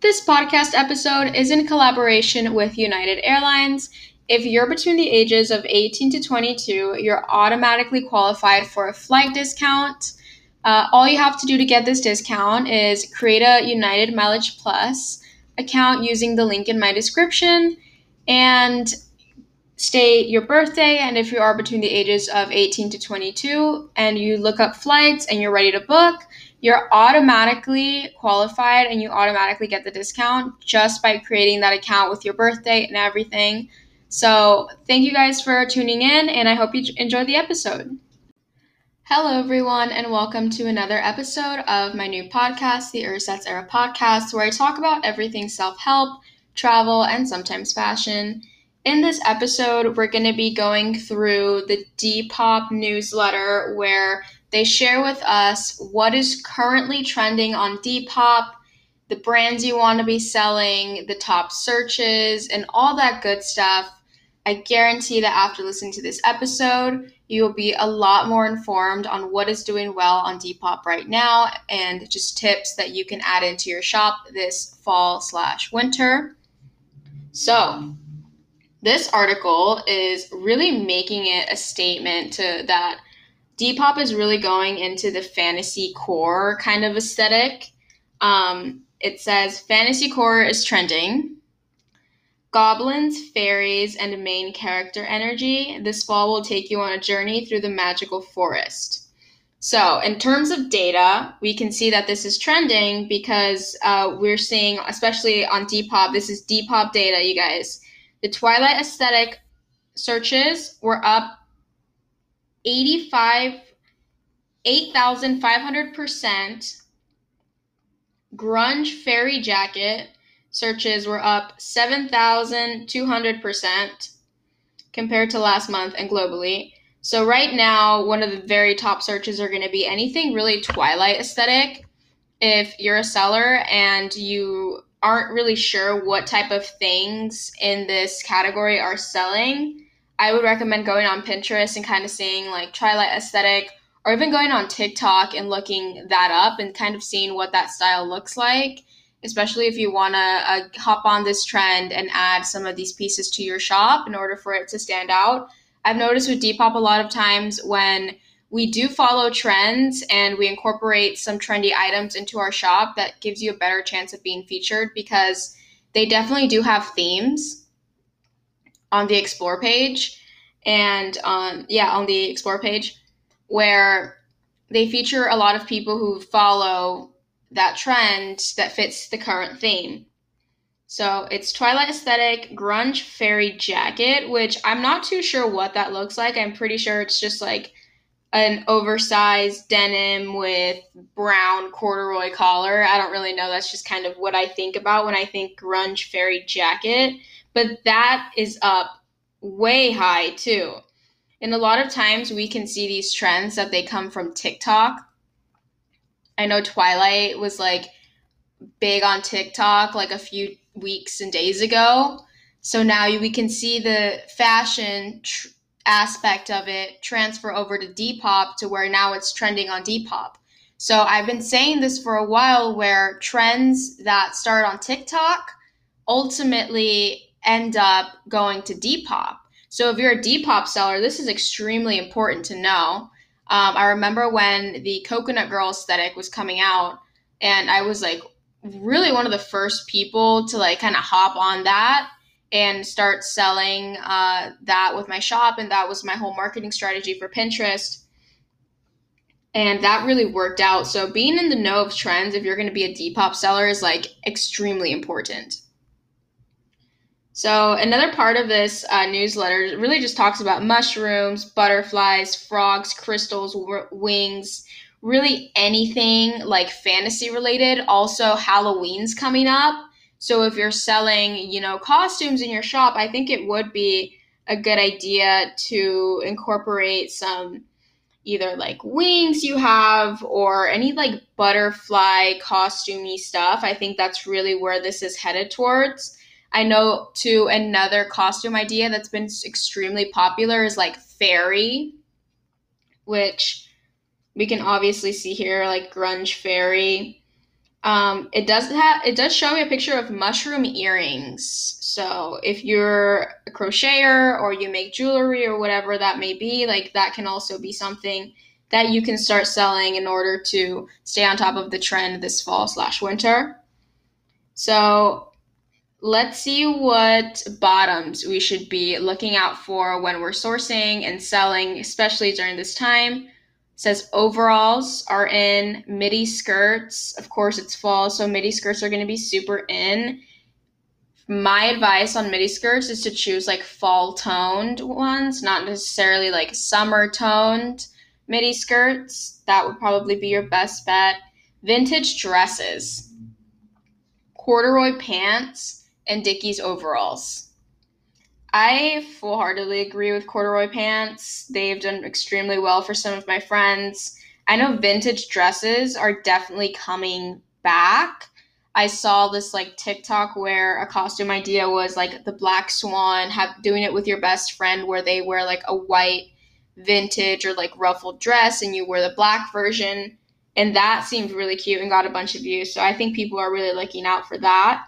This podcast episode is in collaboration with United Airlines. If you're between the ages of 18 to 22, you're automatically qualified for a flight discount. Uh, all you have to do to get this discount is create a United Mileage Plus account using the link in my description and state your birthday. And if you are between the ages of 18 to 22 and you look up flights and you're ready to book, you're automatically qualified and you automatically get the discount just by creating that account with your birthday and everything. So, thank you guys for tuning in, and I hope you enjoy the episode. Hello, everyone, and welcome to another episode of my new podcast, the Ursets Era Podcast, where I talk about everything self help, travel, and sometimes fashion. In this episode, we're going to be going through the Depop newsletter where they share with us what is currently trending on Depop, the brands you want to be selling, the top searches, and all that good stuff. I guarantee that after listening to this episode, you will be a lot more informed on what is doing well on Depop right now and just tips that you can add into your shop this fall slash winter. So, this article is really making it a statement to that Depop is really going into the fantasy core kind of aesthetic. Um, it says fantasy core is trending. Goblins, fairies, and main character energy. This fall will take you on a journey through the magical forest. So, in terms of data, we can see that this is trending because uh, we're seeing, especially on Depop, this is Depop data, you guys. The Twilight aesthetic searches were up 85 8,500%. Grunge Fairy Jacket searches were up 7,200% compared to last month and globally. So, right now, one of the very top searches are going to be anything really Twilight aesthetic. If you're a seller and you aren't really sure what type of things in this category are selling, I would recommend going on Pinterest and kind of seeing like Twilight aesthetic or even going on TikTok and looking that up and kind of seeing what that style looks like, especially if you want to uh, hop on this trend and add some of these pieces to your shop in order for it to stand out. I've noticed with Depop a lot of times when we do follow trends and we incorporate some trendy items into our shop that gives you a better chance of being featured because they definitely do have themes on the explore page and on yeah on the explore page where they feature a lot of people who follow that trend that fits the current theme. So it's twilight aesthetic grunge fairy jacket which i'm not too sure what that looks like. I'm pretty sure it's just like an oversized denim with brown corduroy collar. I don't really know. That's just kind of what i think about when i think grunge fairy jacket but that is up way high too. And a lot of times we can see these trends that they come from TikTok. I know Twilight was like big on TikTok like a few weeks and days ago. So now we can see the fashion tr- aspect of it transfer over to Depop to where now it's trending on Depop. So I've been saying this for a while where trends that start on TikTok ultimately end up going to Depop. So if you're a Depop seller, this is extremely important to know. Um, I remember when the Coconut Girl aesthetic was coming out, and I was like really one of the first people to like kind of hop on that and start selling uh, that with my shop, and that was my whole marketing strategy for Pinterest. And that really worked out. So being in the know of trends, if you're going to be a Depop seller, is like extremely important. So, another part of this uh, newsletter really just talks about mushrooms, butterflies, frogs, crystals, w- wings, really anything like fantasy related. Also, Halloween's coming up. So, if you're selling, you know, costumes in your shop, I think it would be a good idea to incorporate some either like wings you have or any like butterfly costumey stuff. I think that's really where this is headed towards. I know to another costume idea that's been extremely popular is like fairy, which we can obviously see here, like grunge fairy. Um, it does have it does show me a picture of mushroom earrings. So if you're a crocheter or you make jewelry or whatever that may be, like that can also be something that you can start selling in order to stay on top of the trend this fall slash winter. So let's see what bottoms we should be looking out for when we're sourcing and selling, especially during this time. Says overalls are in midi skirts. Of course it's fall so midi skirts are going to be super in. My advice on midi skirts is to choose like fall toned ones not necessarily like summer toned midi skirts. That would probably be your best bet. Vintage dresses. Corduroy pants and dickies overalls I full heartedly agree with corduroy pants. They've done extremely well for some of my friends. I know vintage dresses are definitely coming back. I saw this like TikTok where a costume idea was like the black swan, have doing it with your best friend where they wear like a white vintage or like ruffled dress and you wear the black version. And that seemed really cute and got a bunch of views. So I think people are really looking out for that.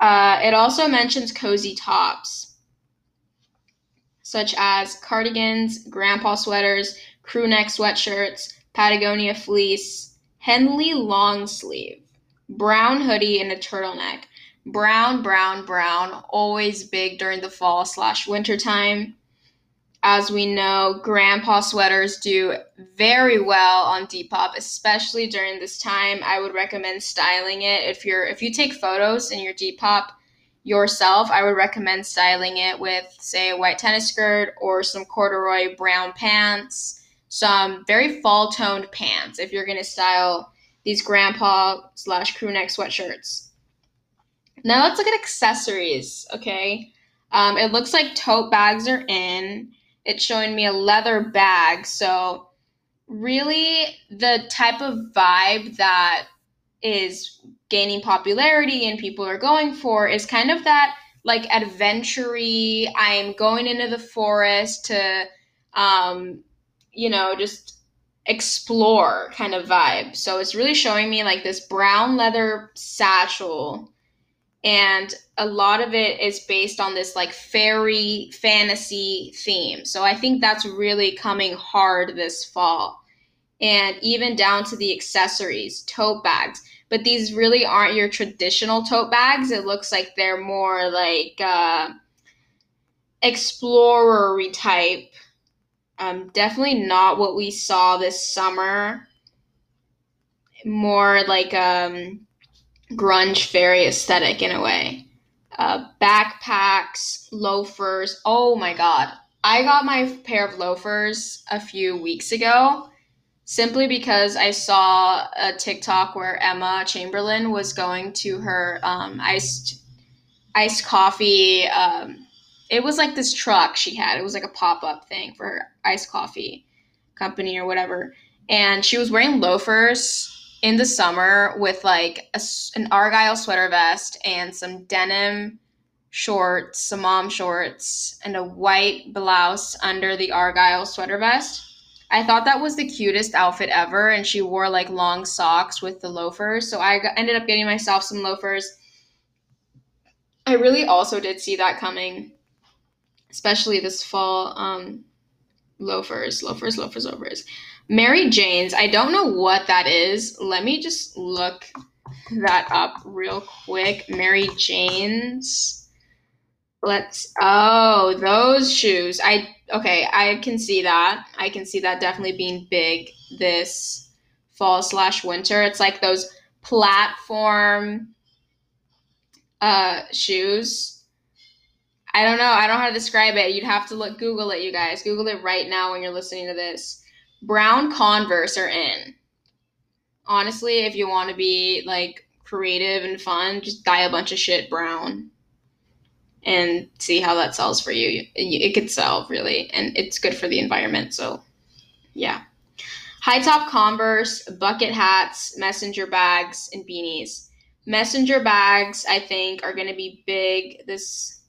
Uh, it also mentions cozy tops such as cardigans, grandpa sweaters, crew neck sweatshirts, Patagonia fleece, Henley long sleeve, brown hoodie, and a turtleneck. Brown, brown, brown, always big during the fall slash winter time. As we know, grandpa sweaters do very well on Depop, especially during this time. I would recommend styling it if you're if you take photos in your Depop yourself, I would recommend styling it with, say, a white tennis skirt or some corduroy brown pants, some very fall toned pants if you're to style these grandpa slash crew neck sweatshirts. Now let's look at accessories, okay? Um, it looks like tote bags are in. It's showing me a leather bag. So, really, the type of vibe that is gaining popularity and people are going for is kind of that like adventure I'm going into the forest to um you know just explore kind of vibe. So it's really showing me like this brown leather satchel and a lot of it is based on this like fairy fantasy theme. So I think that's really coming hard this fall. And even down to the accessories, tote bags but these really aren't your traditional tote bags. It looks like they're more like uh, explorer type. Um, definitely not what we saw this summer. More like um, grunge fairy aesthetic in a way. Uh, backpacks, loafers. Oh my god. I got my pair of loafers a few weeks ago simply because I saw a TikTok where Emma Chamberlain was going to her um, iced iced coffee. Um, it was like this truck she had. It was like a pop up thing for her iced coffee company or whatever. And she was wearing loafers in the summer with like a, an argyle sweater vest and some denim shorts, some mom shorts, and a white blouse under the argyle sweater vest I thought that was the cutest outfit ever, and she wore like long socks with the loafers. So I got, ended up getting myself some loafers. I really also did see that coming, especially this fall. Um, loafers, loafers, loafers, loafers. Mary Jane's. I don't know what that is. Let me just look that up real quick. Mary Jane's. Let's. Oh, those shoes. I okay, I can see that. I can see that definitely being big this fall slash winter. It's like those platform uh, shoes. I don't know. I don't know how to describe it. You'd have to look Google it, you guys. Google it right now when you're listening to this. Brown Converse are in. Honestly, if you want to be like creative and fun, just dye a bunch of shit brown and see how that sells for you. It could sell really, and it's good for the environment. So, yeah. High top Converse, bucket hats, messenger bags, and beanies. Messenger bags, I think, are going to be big this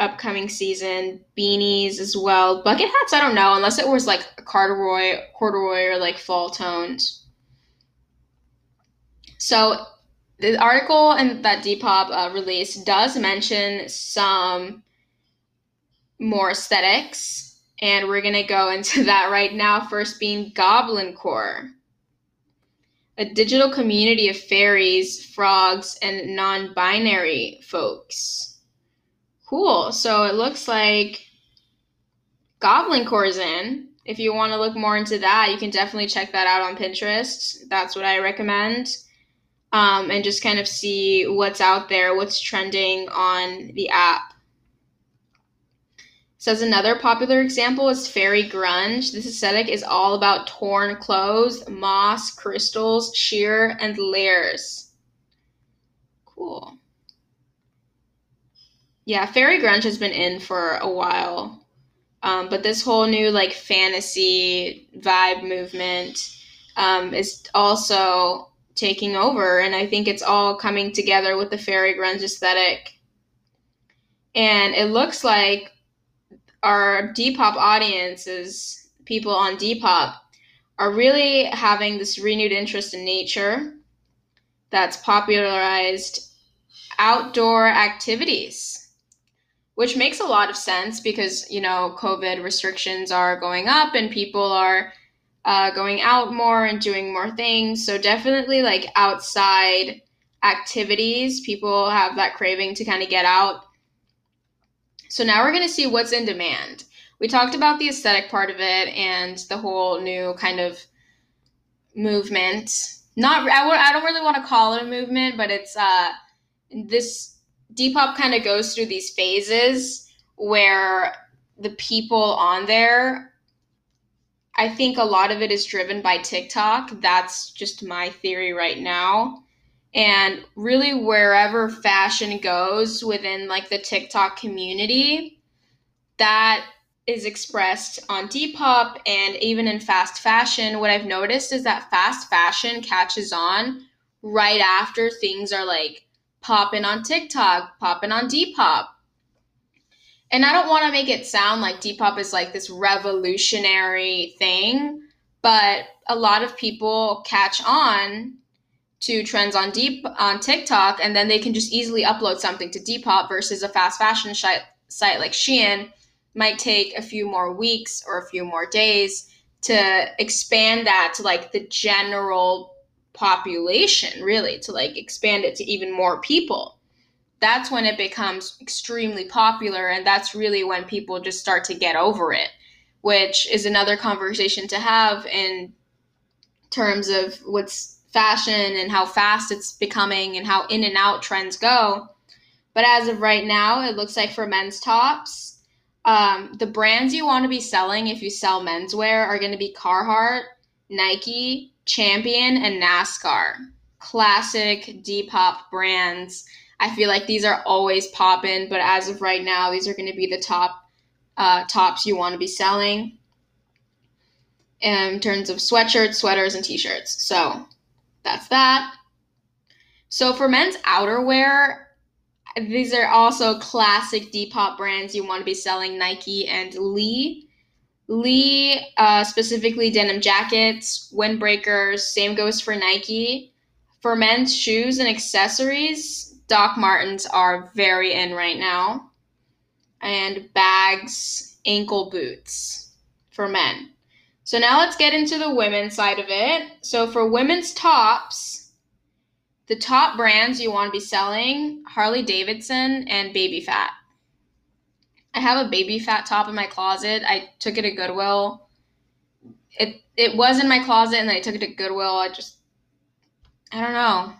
upcoming season. Beanies as well. Bucket hats, I don't know, unless it was like corduroy, corduroy or like fall tones. So the article and that Depop uh, release does mention some more aesthetics, and we're gonna go into that right now. First, being Goblin Core, a digital community of fairies, frogs, and non-binary folks. Cool. So it looks like Goblin Core is in. If you want to look more into that, you can definitely check that out on Pinterest. That's what I recommend um, and just kind of see what's out there, what's trending on the app. Says another popular example is fairy grunge. This aesthetic is all about torn clothes, moss, crystals, sheer, and layers. Cool. Yeah, fairy grunge has been in for a while. Um, but this whole new like fantasy vibe movement um, is also taking over. And I think it's all coming together with the fairy grunge aesthetic. And it looks like our Depop audiences, people on Depop, are really having this renewed interest in nature that's popularized outdoor activities, which makes a lot of sense because, you know, COVID restrictions are going up and people are uh, going out more and doing more things. So definitely like outside activities, people have that craving to kind of get out. So now we're going to see what's in demand. We talked about the aesthetic part of it and the whole new kind of movement. Not I, I don't really want to call it a movement, but it's uh this Depop kind of goes through these phases where the people on there I think a lot of it is driven by TikTok. That's just my theory right now. And really, wherever fashion goes within like the TikTok community, that is expressed on Depop and even in fast fashion. What I've noticed is that fast fashion catches on right after things are like popping on TikTok, popping on Depop. And I don't want to make it sound like Depop is like this revolutionary thing, but a lot of people catch on to trends on deep on TikTok and then they can just easily upload something to Depop versus a fast fashion site, site like Shein might take a few more weeks or a few more days to expand that to like the general population really to like expand it to even more people. That's when it becomes extremely popular and that's really when people just start to get over it which is another conversation to have in terms of what's fashion and how fast it's becoming and how in and out trends go. But as of right now it looks like for men's tops um, the brands you want to be selling if you sell menswear are going to be carhartt nike champion and nascar classic depop brands I feel like these are always popping, but as of right now, these are going to be the top uh, tops you want to be selling in terms of sweatshirts, sweaters, and t-shirts. So that's that. So for men's outerwear, these are also classic Depop brands you want to be selling Nike and Lee. Lee, uh, specifically denim jackets, windbreakers, same goes for Nike. For men's shoes and accessories, Doc Martens are very in right now. And bags, ankle boots for men. So now let's get into the women's side of it. So for women's tops, the top brands you want to be selling Harley Davidson and Baby Phat. I have a Baby Phat top in my closet. I took it to Goodwill. It it was in my closet and I took it to Goodwill. I just I don't know.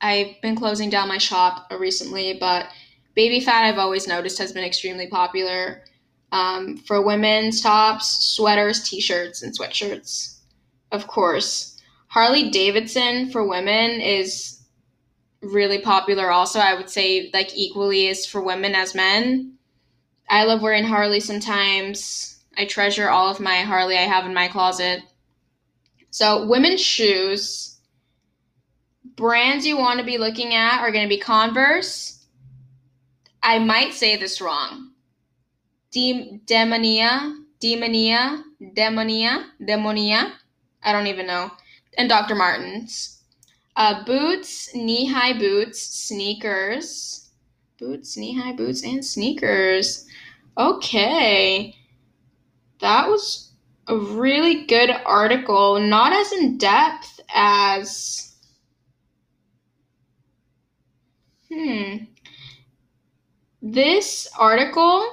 I've been closing down my shop recently, but Baby Phat I've always noticed has been extremely popular um, for women's tops, sweaters, t-shirts, and sweatshirts. Of course, Harley Davidson for women is really popular. Also, I would say like equally is for women as men. I love wearing Harley sometimes. I treasure all of my Harley I have in my closet. So, women's shoes brands you want to be looking at are going to be Converse. I might say this wrong. De- Demonia, Demonia, Demonia, Demonia. I don't even know. And Dr. Martens. Uh, boots, knee high boots, sneakers. Boots, knee high boots, and sneakers. Okay. That was a really good article. Not as in depth as. Hmm. This article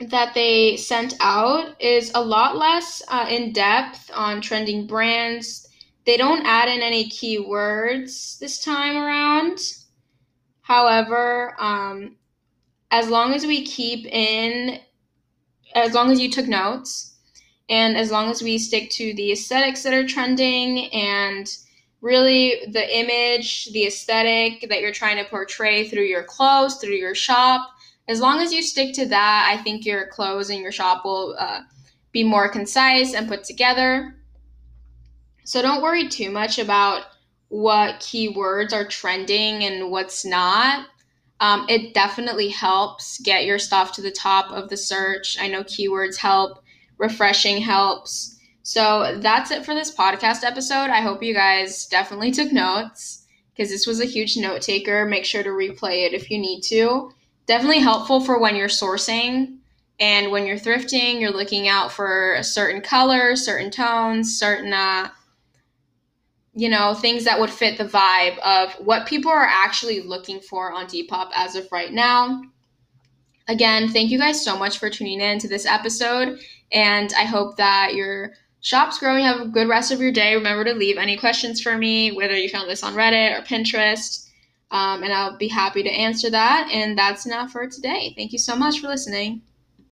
that they sent out is a lot less uh, in depth on trending brands. They don't add in any keywords this time around. However, um, as long as we keep in, as long as you took notes, and as long as we stick to the aesthetics that are trending and really the image, the aesthetic that you're trying to portray through your clothes, through your shop, as long as you stick to that, I think your clothes and your shop will uh, be more concise and put together. So don't worry too much about what keywords are trending and what's not. Um, it definitely helps get your stuff to the top of the search. I know keywords help, refreshing helps. So that's it for this podcast episode. I hope you guys definitely took notes because this was a huge note taker. Make sure to replay it if you need to definitely helpful for when you're sourcing and when you're thrifting you're looking out for a certain color certain tones certain uh, you know things that would fit the vibe of what people are actually looking for on depop as of right now again thank you guys so much for tuning in to this episode and i hope that your shop's growing have a good rest of your day remember to leave any questions for me whether you found this on reddit or pinterest um, and I'll be happy to answer that. And that's enough for today. Thank you so much for listening.